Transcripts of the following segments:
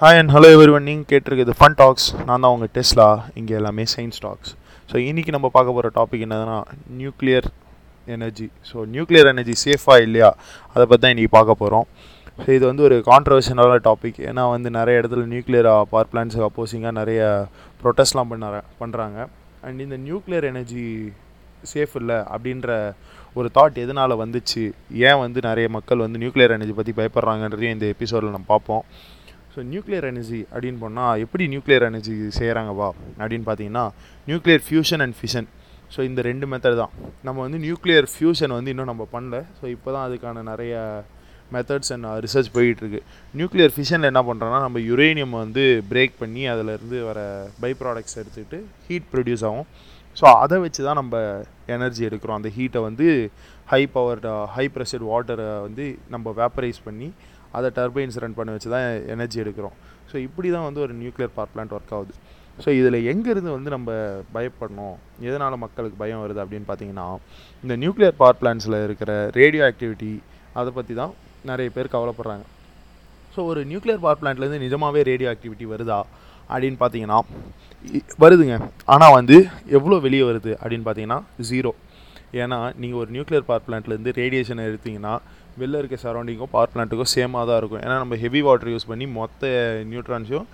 Hi and hello every நீங்கள் கேட்டிருக்குது fun tax நான் தான் உங்கள் டெஸ்லா. இங்கே எல்லாமே சயின்ஸ் டாக்ஸ் ஸோ இன்றைக்கி நம்ம பார்க்க போகிற டாபிக் என்னதுன்னா nuclear energy so nuclear energy சேஃபாக இல்லையா? அதை பற்றி தான் இன்றைக்கி பார்க்க போகிறோம் ஸோ இது வந்து ஒரு கான்ட்ரவர்ஷனான டாபிக் ஏன்னா வந்து நிறைய இடத்துல நியூக்ளியர் பவர் பிளான்ஸுக்கு அப்போசிங்காக நிறைய ப்ரொட்டஸ்ட்லாம் பண்ண பண்ணுறாங்க அண்ட் இந்த நியூக்ளியர் எனர்ஜி சேஃப் இல்லை அப்படின்ற ஒரு தாட் எதனால் வந்துச்சு? ஏன் வந்து நிறைய மக்கள் வந்து நியூக்ளியர் எனர்ஜி பற்றி பயப்படுறாங்கன்றதையும் இந்த எபிசோடில் நம்ம பார்ப்போம். ஸோ நியூக்ளியர் எனர்ஜி அப்படின்னு போனால் எப்படி நியூக்ளியர் எனர்ஜி செய்கிறாங்கப்பா அப்படின்னு பார்த்தீங்கன்னா nuclear fusion and fission so இந்த ரெண்டு மெத்தட் தான். நம்ம வந்து நியூக்ளியர் ஃபியூஷன் வந்து இன்னும் நம்ம பண்ணல. ஸோ இப்போ தான் அதுக்கான நிறைய மெத்தட்ஸ் அண்ட் ரிசர்ச் போயிட்டுருக்கு. நியூக்ளியர் ஃபிஷனில் என்ன பண்ணுறோன்னா நம்ம யுரேனியம் வந்து பிரேக் பண்ணி அதிலேருந்து வர பை ப்ராடக்ட்ஸ் எடுத்துக்கிட்டு ஹீட் ப்ரொடியூஸ் ஆகும். ஸோ அதை வச்சு தான் நம்ம எனர்ஜி எடுக்கிறோம். அந்த ஹீட்டை வந்து ஹை பவர் ஹை ப்ரெஷர் வாட்டரை வந்து நம்ம வேப்பரைஸ் பண்ணி அதை டர்பைன்ஸ் ரன் பண்ண வச்சு தான் எனர்ஜி எடுக்கிறோம். ஸோ இப்படி தான் வந்து ஒரு நியூக்ளியர் பவர் பிளான்ட் ஒர்க் ஆகுது. ஸோ இதில் எங்கேருந்து வந்து நம்ம பயப்படணும்? எதனால் மக்களுக்கு பயம் வருது அப்படின்னு பார்த்தீங்கன்னா இந்த நியூக்ளியர் பவர் பிளான்ஸில் இருக்கிற ரேடியோ ஆக்டிவிட்டி அதை பற்றி தான் நிறைய பேர் கவலைப்படுறாங்க. ஸோ ஒரு நியூக்ளியர் பவர் பிளான்ட்லேருந்து நிஜமாகவே ரேடியோ ஆக்டிவிட்டி வருதா அப்படின்னு பார்த்தீங்கன்னா வருதுங்க. ஆனால் வந்து எவ்வளோ வெளியே வருது அப்படின்னு பார்த்தீங்கன்னா ஜீரோ ஏன்னா நீங்கள் ஒரு நியூக்ளியர் பவர் பிளான்ட்லேருந்து ரேடியேஷனை எடுத்திங்கன்னா வெளில இருக்க சரௌண்டிங்கும் பவர் பிளான்ட்டுக்கோ சேமாக தான் இருக்கும். ஏன்னா நம்ம ஹெவி வாட்டர் யூஸ் பண்ணி மொத்த நியூட்ரான்ஸையும்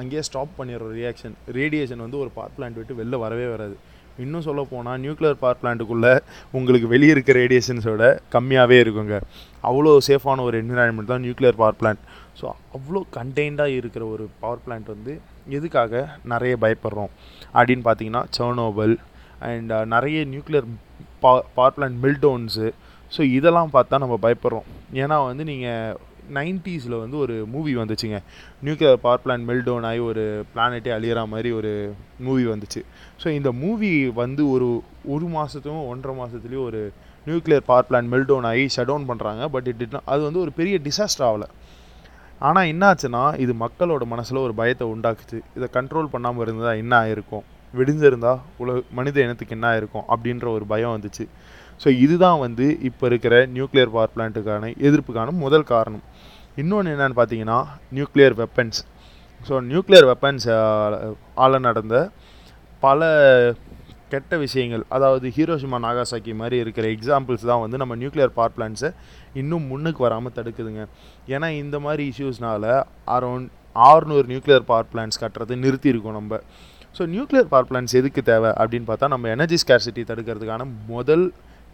அங்கேயே ஸ்டாப் பண்ணிடுறோம் ரியாக்ஷன் ரேடியேஷன் வந்து ஒரு பவர் பிளான்ட் விட்டு வெளில வரவே வராது. இன்னும் சொல்ல போனால் நியூக்ளியர் பவர் பிளான்ட்டுக்குள்ளே உங்களுக்கு வெளியே இருக்க ரேடியேஷன்ஸோட கம்மியாகவே இருக்குங்க. அவ்வளோ சேஃபான ஒரு என்விரான்மெண்ட் தான் நியூக்ளியர் பவர் பிளான்ட் ஸோ அவ்வளோ கண்டெய்ன்டாக இருக்கிற ஒரு பவர் பிளான்ட் வந்து எதுக்காக நிறைய பயப்படுறோம்? அப்படின்னு பார்த்தீங்கன்னா சர்னோபல் அண்ட் நிறைய நியூக்ளியர் பா பவர் பிளான்ட் மில்டோன்ஸு ஸோ இதெல்லாம் பார்த்தா நம்ம பயப்படுறோம். ஏன்னா வந்து நீங்கள் நைன்ட்டீஸில் வந்து ஒரு மூவி வந்துச்சுங்க. நியூக்ளியர் பவர் பிளான்ட் மெல்டோன் ஆகி ஒரு பிளானெட்டே அழியிற மாதிரி ஒரு மூவி வந்துச்சு. ஸோ இந்த மூவி வந்து ஒரு ஒரு மாதத்துக்கும் ஒன்றரை மாதத்துலேயும் ஒரு நியூக்ளியர் பவர் பிளான்ட் மெல்டோன் ஆகி ஷட் டவுன் பண்ணுறாங்க பட் இட் அது வந்து ஒரு பெரிய டிசாஸ்டர் ஆகலை. ஆனால் என்னாச்சுன்னா இது மக்களோட மனசில் ஒரு பயத்தை உண்டாக்குச்சு. இதை கண்ட்ரோல் பண்ணாமல் இருந்தால் என்ன ஆயிருக்கும்? வெடிஞ்சிருந்தா உலக மனித இனத்துக்கு என்ன இருக்கும் அப்படின்ற ஒரு பயம் வந்துச்சு. ஸோ இதுதான் வந்து இப்போ இருக்கிற நியூக்ளியர் பவர் பிளான்ட்டுக்கான எதிர்ப்புக்கான முதல் காரணம். இன்னொன்று என்னென்னு பார்த்தீங்கன்னா nuclear weapons so nuclear weapons ஆல நடந்த பல கெட்ட விஷயங்கள் அதாவது ஹீரோஷிமா நாகாசாக்கி மாதிரி இருக்கிற எக்ஸாம்பிள்ஸ் தான் வந்து நம்ம நியூக்ளியர் பவர் பிளான்ஸை இன்னும் முன்னுக்கு வராமல் தடுக்குதுங்க. ஏன்னா இந்த மாதிரி இஷ்யூஸ்னால அரௌண்ட் ஆறுநூறு நியூக்ளியர் பவர் பிளான்ஸ் கட்டுறது நிறுத்தியிருக்கோம் நம்ம. ஸோ நியூக்ளியர் பவர் பிளான்ஸ் எதுக்கு தேவை அப்படின்னு பார்த்தா நம்ம எனர்ஜி ஸ்கேர்சிட்டி தடுக்கிறதுக்கான முதல்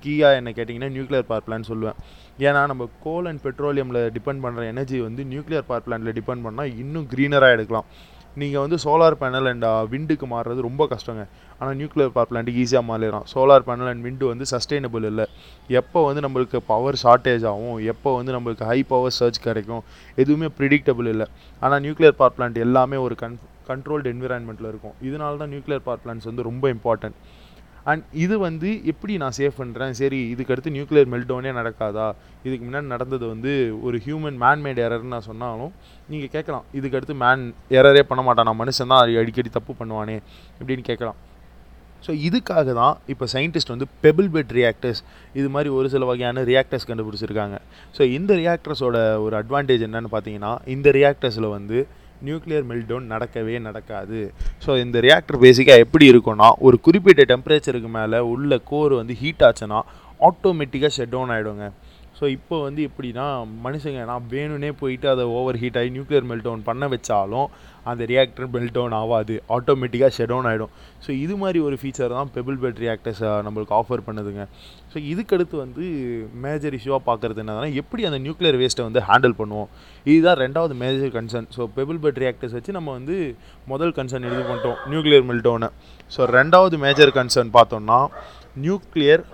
கீயாக என்ன கேட்டிங்கன்னா நியூக்ளியர் பவர் பிளான் சொல்லுவேன். ஏன்னா நம்ம கோல் அண்ட் பெட்ரோலியமில் டிபெண்ட் பண்ணுற எனர்ஜி வந்து நியூக்ளியர் பவர் பிளான்ட்டில் டிபெண்ட் பண்ணால் இன்னும் க்ரீனராக எடுக்கலாம். நீங்கள் வந்து சோலார் பேனல் அண்ட் விண்டுக்கு மாறுறது ரொம்ப கஷ்டங்க. ஆனால் நியூக்ளியர் பவர் பிளான்ட்டுக்கு ஈஸியாக மாறிடலாம். சோலார் பேனல் அண்ட் விண்டு வந்து சஸ்டைனபிள் இல்லை. எப்போ வந்து நம்மளுக்கு பவர் ஷார்ட்டேஜ் ஆகும் எப்போ வந்து நம்மளுக்கு ஹை பவர் சர்ச் கிடைக்கும் எதுவுமே ப்ரிடிக்டபிள் இல்லை. ஆனால் நியூக்ளியர் பவர் பிளான்ட் எல்லாமே ஒரு கன் கண்ட்ரோல்டு என்விரான்மெண்ட்டில் இருக்கும். இதனால தான் நியூக்ளியர் பவர் பிளான்ட்ஸ் வந்து ரொம்ப இம்பார்ட்டன்ட் அண்ட் இது வந்து எப்படி நான் சேவ் பண்ணுறேன் சரி இதுக்கு அடுத்து நியூக்ளியர் மெல்டோனே நடக்காதா? இதுக்கு முன்னாடி நடந்தது வந்து ஒரு ஹியூமன் மேன்மேட் எரர்னு நான் சொன்னாலும் நீங்கள் கேட்கலாம். இதுக்கு அடுத்து மேன் எரரே பண்ண மாட்டான். நான் மனுஷன் தான். அடிக்கடி தப்பு பண்ணுவானே இப்படின்னு கேட்கலாம். ஸோ இதுக்காக தான் இப்போ சயின்டிஸ்ட் வந்து பெபிள் பெட் ரியாக்டர்ஸ் இது மாதிரி ஒரு சில வகையான ரியாக்டர்ஸ் கண்டுபிடிச்சிருக்காங்க. ஸோ இந்த ரியாக்டர்ஸோட ஒரு அட்வான்டேஜ் என்னென்னு பார்த்தீங்கன்னா இந்த ரியாக்டர்ஸில் வந்து நியூக்ளியர் மெல்டவுன் நடக்கவே நடக்காது. ஸோ இந்த ரியாக்டர் பேசிக்காக எப்படி இருக்கும்னா ஒரு குறிப்பிட்ட டெம்பரேச்சருக்கு மேலே உள்ள கோர் வந்து ஹீட் ஆச்சுன்னா ஆட்டோமேட்டிக்காக ஷெட் டவுன் ஆகிடுங்க ஸோ இப்போ வந்து எப்படின்னா மனுஷங்க நான் வேணும்னே போயிட்டு அதை ஓவர் ஹீட் ஆகி நியூக்ளியர் மெல்ட் டவுன் பண்ண வச்சாலும் அந்த ரியாக்டர் மெல்டவுன் ஆகாது. ஆட்டோமேட்டிக்காக ஷட் டவுன் ஆகிடும் ஸோ இது மாதிரி ஒரு ஃபீச்சர் தான் பெபிள் பெட் ரியாக்டர்ஸை நம்மளுக்கு ஆஃபர் பண்ணுதுங்க. ஸோ இதுக்கடுத்து வந்து மேஜர் இஷ்யூவாக பார்க்குறது என்னன்னா எப்படி அந்த நியூக்ளியர் வேஸ்ட்டை வந்து ஹேண்டில் பண்ணுவோம்? இதுதான் ரெண்டாவது major concern so pebble bed reactors வச்சு நம்ம வந்து முதல் கன்சர்ன் இது பண்ணிட்டோம் நியூக்ளியர் மெல்டவுனை ஸோ ரெண்டாவது மேஜர் கன்சர்ன் பார்த்தோம்னா நியூக்ளியர்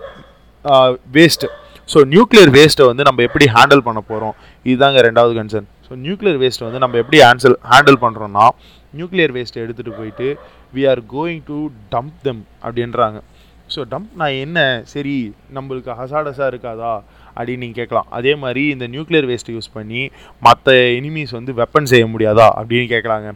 வேஸ்ட்டு ஸோ நியூக்ளியர் வேஸ்ட்டை வந்து நம்ம எப்படி ஹேண்டில் பண்ண போகிறோம் இதுதாங்க ரெண்டாவது கன்சர்ன் ஸோ நியூக்ளியர் வேஸ்ட்டை வந்து நம்ம எப்படி ஆன்சல் ஹேண்டில் பண்ணுறோன்னா நியூக்ளியர் வேஸ்ட்டை எடுத்துகிட்டு போயிட்டு we are going to dump them அப்படின்றாங்க. ஸோ டம்ப் நான் என்ன? சரி நம்மளுக்கு ஹசாடஸாக இருக்காதா? அப்படின்னு நீங்கள் கேட்கலாம். அதே மாதிரி இந்த நியூக்ளியர் வேஸ்ட்டை யூஸ் பண்ணி மற்ற எனிமீஸ் வந்து வெப்பன் செய்ய முடியாதா? அப்படின்னு கேட்குறாங்க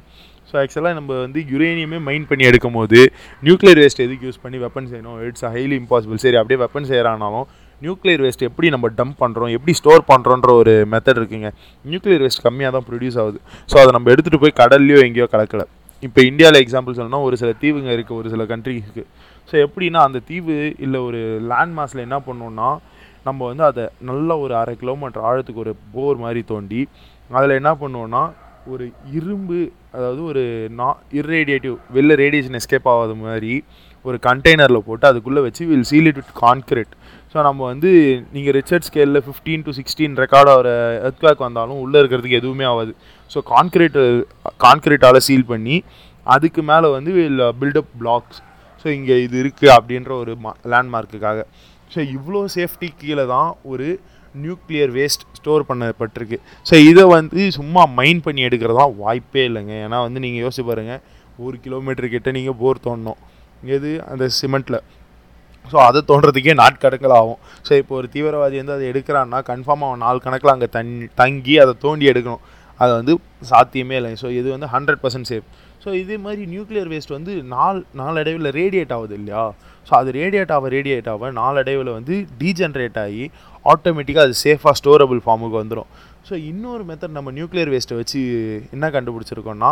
ஸோ ஆக்சுவலாக நம்ம வந்து யுரேனியமே மைண்ட் பண்ணி எடுக்கும் போது நியூக்ளியர் வேஸ்ட் எதுக்கு யூஸ் பண்ணி வெப்பன் செய்யணும்? இட்ஸ் ஹைலி இம்பாசிபிள் சரி அப்படியே வெப்பன் செய்கிறானாலும் நியூக்ளியர் வேஸ்ட் எப்படி நம்ம டம்ப் பண்ணுறோம் எப்படி ஸ்டோர் பண்ணுறோன்ற ஒரு மெத்தட் இருக்குங்க. நியூக்ளியர் வேஸ்ட் கம்மியாக தான் ப்ரொடியூஸ் ஆகுது. ஸோ அதை நம்ம எடுத்துகிட்டு போய் கடல்லையோ எங்கேயோ கலக்கலை. இப்போ இந்தியாவில் எக்ஸாம்பிள் சொல்லணும்னா ஒரு சில தீவுங்க இருக்குது ஒரு சில கண்ட்ரிக்கு ஸோ எப்படின்னா அந்த தீவு இல்லை ஒரு லேண்ட் மாஸில் என்ன பண்ணோம்னா நம்ம வந்து அதை நல்ல ஒரு அரை கிலோமீட்டர் ஆழத்துக்கு ஒரு போர் மாதிரி தோண்டி அதில் என்ன பண்ணுவோன்னா ஒரு இரும்பு அதாவது ஒரு நா இர்ரேடியேட்டிவ் வெளில ரேடியேஷன் எஸ்கேப் ஆகாத மாதிரி ஒரு கண்டெய்னரில் போட்டு அதுக்குள்ளே வச்சு will seal it with concrete so நம்ம வந்து நீங்கள் ரிச்சர்ட் ஸ்கேலில் ஃபிஃப்டீன் டு சிக்ஸ்டீன் ரெக்கார்ட் ஆகிற எர்த்குவேக் வந்தாலும் உள்ளே இருக்கிறதுக்கு எதுவுமே ஆகாது. ஸோ கான்கிரீட் கான்கிரீட்டால் சீல் பண்ணி அதுக்கு மேலே வந்து வில் பில்டப் பிளாக்ஸ் ஸோ இங்கே இது இருக்குது அப்படின்ற ஒரு மா லேண்ட்மார்க்குக்காக ஸோ இவ்வளோ சேஃப்டி கீழே தான் ஒரு நியூக்ளியர் வேஸ்ட் ஸ்டோர் பண்ணப்பட்டிருக்கு. ஸோ இதை வந்து சும்மா மைண்ட் பண்ணி எடுக்கிறதா வாய்ப்பே இல்லைங்க. ஏன்னா வந்து நீங்கள் யோசிச்சு பாருங்கள் ஒரு கிலோமீட்டர் கிட்ட நீங்கள் போர் தோணும் எது? அந்த சிமெண்ட்டில் ஸோ அதை தோன்றதுக்கே நாட்கணக்கில் ஆகும். ஸோ இப்போ ஒரு தீவிரவாதி வந்து அதை எடுக்கிறான்னா கன்ஃபார்மாக அவன் நாலு கணக்கில் அங்கே தன் தங்கி அதை தோண்டி எடுக்கணும். அது வந்து சாத்தியமே இல்லை. ஸோ இது வந்து ஹண்ட்ரட் பர்சன்ட் சேஃப் ஸோ இதே மாதிரி நியூக்ளியர் வேஸ்ட் வந்து நாள் நாளடைவில் ரேடியேட் ஆகுது இல்லையா? ஸோ அது ரேடியேட் ஆக ரேடியேட் ஆக நாளடைவில் வந்து டீஜென்ரேட் ஆகி ஆட்டோமேட்டிக்காக அது சேஃபாக ஸ்டோரபிள் ஃபார்முக்கு வந்துடும் ஸோ இன்னொரு மெத்தட் நம்ம நியூக்ளியர் வேஸ்ட்டை வச்சு என்ன கண்டுபிடிச்சிருக்கோம்னா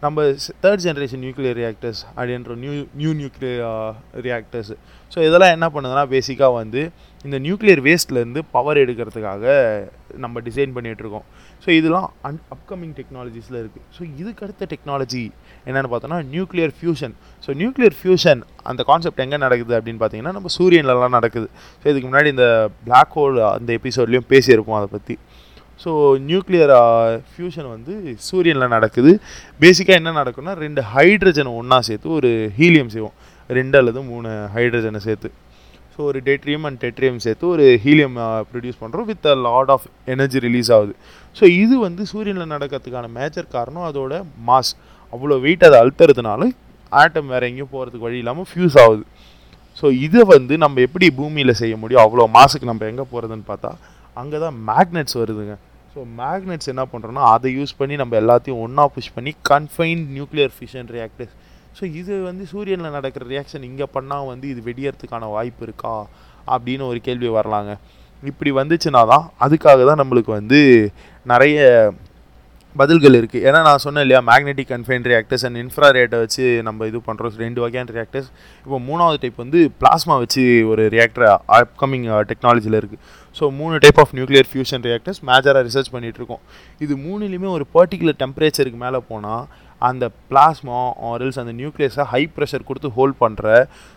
நம்ம தேர்ட் ஜென்ரேஷன் நியூக்ளியர் ரியாக்டர்ஸ் அப்படின்ற new new nuclear reactors so இதெல்லாம் என்ன பண்ணுதுன்னா பேசிக்காக வந்து இந்த நியூக்ளியர் வேஸ்ட்லேருந்து பவர் எடுக்கிறதுக்காக நம்ம டிசைன் பண்ணிகிட்ருக்கோம் ஸோ இதெல்லாம் அன் அப்கமிங் டெக்னாலஜிஸில் இருக்குது ஸோ இதுக்கு அடுத்த டெக்னாலஜி என்னென்னு பார்த்தோன்னா nuclear fusion so nuclear fusion அந்த கான்செப்ட் எங்கே நடக்குது அப்படின்னு பார்த்தீங்கன்னா நம்ம சூரியன்லலாம் நடக்குது. ஸோ இதுக்கு முன்னாடி இந்த பிளாக் ஹோல் அந்த எபிசோட்லேயும் பேசியிருப்போம் அதை பற்றி ஸோ நியூக்ளியர் ஃபியூஷன் வந்து சூரியனில் நடக்குது. பேசிக்காக என்ன நடக்கும்னா ரெண்டு ஹைட்ரஜனை ஒன்றா சேர்த்து ஒரு ஹீலியம் செய்வோம். ரெண்டு அல்லது மூணு ஹைட்ரஜனை சேர்த்து. ஸோ ஒரு டெட்ரியம் அண்ட் டெட்ரியம் சேர்த்து ஒரு ஹீலியம் ப்ரொடியூஸ் பண்ணுறோம் with a lot of energy release ஆகுது. ஸோ இது வந்து சூரியனில் நடக்கிறதுக்கான மேஜர் காரணம் அதோட மாஸ் அவ்வளோ வெயிட் அதை அழுத்துறதுனால ஆட்டம் வேறு எங்கேயும் போகிறதுக்கு வழி இல்லாமல் ஃபியூஸ் ஆகுது. ஸோ இதை வந்து நம்ம எப்படி பூமியில் செய்ய முடியும்? அவ்வளோ மாசுக்கு நம்ம எங்கே போகிறதுன்னு பார்த்தா அங்கே தான் மேக்னெட்ஸ் வருதுங்க. ஸோ மேக்னெட்ஸ் என்ன பண்ணுறோன்னா அதை யூஸ் பண்ணி நம்ம எல்லாத்தையும் ஒன்றா புஷ் பண்ணி confined nuclear fission reactors so இது வந்து சூரியனில் நடக்கிற ரியாக்ஷன் இங்கே பண்ணால் வந்து இது வெடியறதுக்கான வாய்ப்பு இருக்கா? அப்படின்னு ஒரு கேள்வி வரலாங்க. இப்படி வந்துச்சுன்னா தான் அதுக்காக தான் நம்மளுக்கு வந்து நிறைய பதில்கள் இருக்குது ஏன்னா நான் சொன்னேன் இல்லையா magnetic confine reactors and infra ரேட்டை வச்சு நம்ம இது பண்ணுறோம் ரெண்டு வகையான ரியாக்டர்ஸ் இப்போ மூணாவது டைப் வந்து பிளாஸ்மா வச்சு ஒரு ரியாக்டர் அப்கமிங் டெக்னாலஜியில் இருக்குது ஸோ மூணு type of nuclear fusion reactors மேஜராக ரிசர்ச் பண்ணிகிட்ருக்கோம் இது மூணுலேயுமே ஒரு பர்டிகுலர் டெம்பரேச்சருக்கு மேலே போனால் அந்த பிளாஸ்மா ஆரல்ஸ் அந்த நியூக்ளியஸை ஹை ப்ரெஷர் கொடுத்து ஹோல்ட் பண்ணுற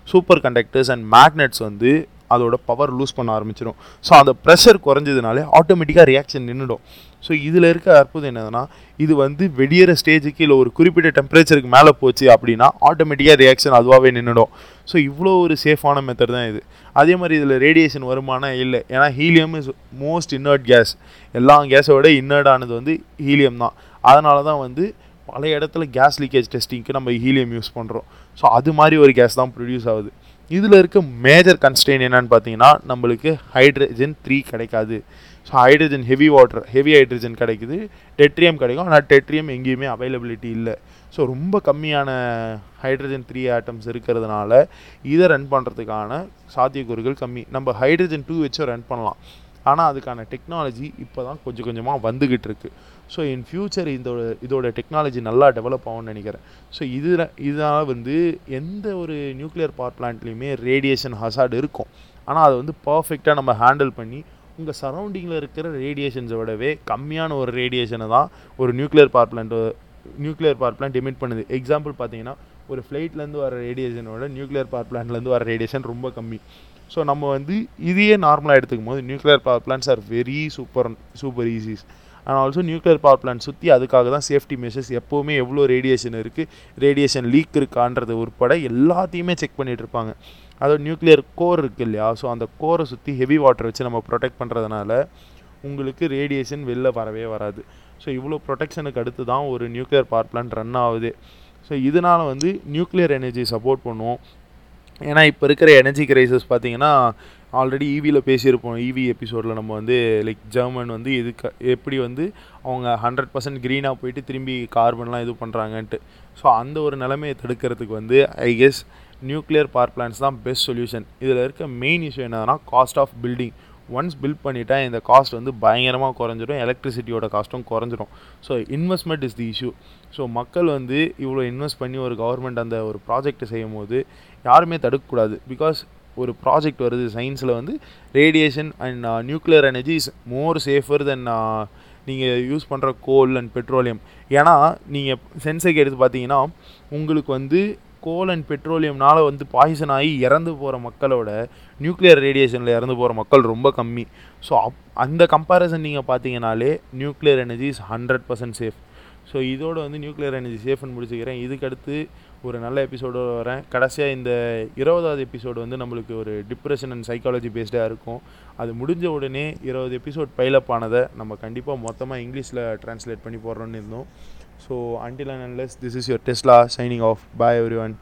சூப்பர் கண்டக்டர்ஸ் அண்ட் மேக்னெட்ஸ் வந்து அதோட பவர் லூஸ் பண்ண ஆரம்பிச்சிடும் ஸோ அந்த ப்ரெஷர் குறைஞ்சதுனாலே ஆட்டோமேட்டிக்காக ரியாக்ஷன் நின்றுடும் ஸோ இதில் இருக்க அற்புதம் என்னதுன்னா இது வந்து வெடியிற ஸ்டேஜுக்கு இல்லை ஒரு குறிப்பிட்ட டெம்பரேச்சருக்கு மேலே போச்சு அப்படின்னா ஆட்டோமேட்டிக்காக ரியாக்ஷன் அதுவாகவே நின்றுடும் ஸோ இவ்வளோ ஒரு சேஃபான மெத்தட் தான் இது. அதே மாதிரி இதில் ரேடியேஷன் வருமானம் இல்லை. ஏன்னா helium is most inert gas எல்லா கேஸோட இன்னர்டானது வந்து ஹீலியம் தான். அதனால தான் வந்து பல இடத்துல கேஸ் லீக்கேஜ் டெஸ்டிங்க்கு நம்ம ஹீலியம் யூஸ் பண்ணுறோம் ஸோ அது மாதிரி ஒரு கேஸ் தான் ப்ரொடியூஸ் ஆகுது. இதில் இருக்க மேஜர் கன்ஸ்டெயின் என்னன்னு பார்த்தீங்கன்னா நம்மளுக்கு ஹைட்ரஜன் த்ரீ கிடைக்காது. So hydrogen heavy water heavy hydrogen கிடைக்குது. டெட்ரியம் கிடைக்கும். ஆனால் டெட்ரியம் எங்கேயுமே அவைலபிலிட்டி இல்லை. ஸோ ரொம்ப கம்மியான ஹைட்ரஜன் த்ரீ ஆட்டம்ஸ் இருக்கிறதுனால இதை ரன் பண்ணுறதுக்கான சாத்தியக்கூறுகள் கம்மி. நம்ம ஹைட்ரஜன் டூ வச்சு ரன் பண்ணலாம். ஆனால் அதுக்கான டெக்னாலஜி இப்போ தான் கொஞ்சம் கொஞ்சமாக வந்துக்கிட்டு இருக்குது ஸோ இன் ஃப்யூச்சர் இதோட இதோட டெக்னாலஜி நல்லா டெவலப் ஆகும்னு நினைக்கிறேன். ஸோ இதில் இதனால் வந்து எந்த ஒரு நியூக்ளியர் பவர் பிளான்ட்லேயுமே ரேடியேஷன் ஹசார்டு இருக்கும். ஆனால் அதை வந்து பர்ஃபெக்டாக நம்ம ஹேண்டில் பண்ணி உங்கள் சரௌண்டிங்கில் இருக்கிற ரேடியேஷன்ஸை விடவே கம்மியான ஒரு ரேடியேஷனை தான் ஒரு nuclear power plant nuclear power plant emit பண்ணுது. எக்ஸாம்பிள் பார்த்தீங்கன்னா ஒரு ஃப்ளைட்லேருந்து வர ரேடியேஷனோட நியூக்ளியர் பவர் பிளான்ட்லேருந்து வர ரேடியேஷன் ரொம்ப கம்மி. ஸோ நம்ம வந்து இதையே நார்மலாக எடுத்துக்கும் போது nuclear power plants are very super super ஈஸிஸ் and also nuclear power plant சுற்றி அதுக்காக தான் சேஃப்டி மெஷர்ஸ் எப்போவுமே எவ்வளோ ரேடியேஷன் இருக்குது ரேடியேஷன் லீக் இருக்கான்றது உட்பட எல்லாத்தையுமே செக் பண்ணிகிட்டு இருப்பாங்க. அதாவது நியூக்ளியர் கோர் இருக்குது இல்லையா? ஸோ அந்த கோரை சுற்றி ஹெவி வாட்டர் வச்சு நம்ம ப்ரொடெக்ட் பண்ணுறதுனால உங்களுக்கு ரேடியேஷன் வெளில வரவே வராது. ஸோ இவ்வளோ ப்ரொடெக்ஷனுக்கு அடுத்து தான் ஒரு நியூக்ளியர் பவர் பிளான்ட் ரன் ஆகுது. ஸோ இதனால் வந்து நியூக்ளியர் எனர்ஜி சப்போர்ட் பண்ணுவோம் ஏன்னா இப்போ இருக்கிற எனர்ஜி கிரைசஸ் பார்த்தீங்கன்னா ஆல்ரெடி ஈவியில் பேசியிருப்போம். ஈவி எபிசோடில் நம்ம வந்து லைக் ஜெர்மன் வந்து இதுக்கு எப்படி வந்து அவங்க ஹண்ட்ரட் பர்சன்ட் க்ரீனாக போயிட்டு திரும்பி கார்பன்லாம் இது பண்ணுறாங்கன்ட்டு ஸோ அந்த ஒரு நிலைமையை தடுக்கிறதுக்கு வந்து I guess nuclear power plants தான் பெஸ்ட் சொல்யூஷன் இதில் இருக்க மெயின் இஷ்யூ என்னதுன்னா cost of building once build பண்ணிட்டா இந்த காஸ்ட் வந்து பயங்கரமாக குறைஞ்சிடும் எலக்ட்ரிசிட்டியோட காஸ்ட்டும் குறைஞ்சிரும். So investment is the issue so மக்கள் வந்து இவ்வளோ இன்வெஸ்ட் பண்ணி ஒரு கவர்மெண்ட் அந்த ஒரு ப்ராஜெக்ட் செய்யும் போது யாருமே தடுக்கக்கூடாது. பிகாஸ் ஒரு ப்ராஜெக்ட் வருது. சயின்ஸில் வந்து radiation and nuclear energy is more safer than நீங்கள் யூஸ் பண்ணுற கோல் அண்ட் பெட்ரோலியம் ஏன்னா நீங்கள் சென்சைக்கு எடுத்து பார்த்தீங்கன்னா உங்களுக்கு வந்து கோல் அண்ட் பெட்ரோலியம்னால் வந்து பாய்சன் ஆகி இறந்து போகிற மக்களோட நியூக்ளியர் ரேடியேஷனில் இறந்து போகிற மக்கள் ரொம்ப கம்மி. ஸோ அப் அந்த கம்பேரிசன் நீங்கள் பார்த்தீங்கனாலே nuclear energy is hundred percent safe so இதோட வந்து நியூக்ளியர் எனர்ஜி சேஃப்னு முடிச்சுக்கிறேன். இதுக்கடுத்து ஒரு நல்ல எபிசோடோடு வரேன். கடைசியாக இந்த இருபதாவது எபிசோடு வந்து நம்மளுக்கு ஒரு டிப்ரெஷன் அண்ட் சைக்காலஜி பேஸ்டாக இருக்கும். அது முடிஞ்ச உடனே இருபது எபிசோட் பைலப் ஆனதை நம்ம கண்டிப்பாக மொத்தமாக இங்கிலீஷில் ட்ரான்ஸ்லேட் பண்ணி போடுறோன்னு இருந்தோம். So until and unless this is your Tesla signing off by everyone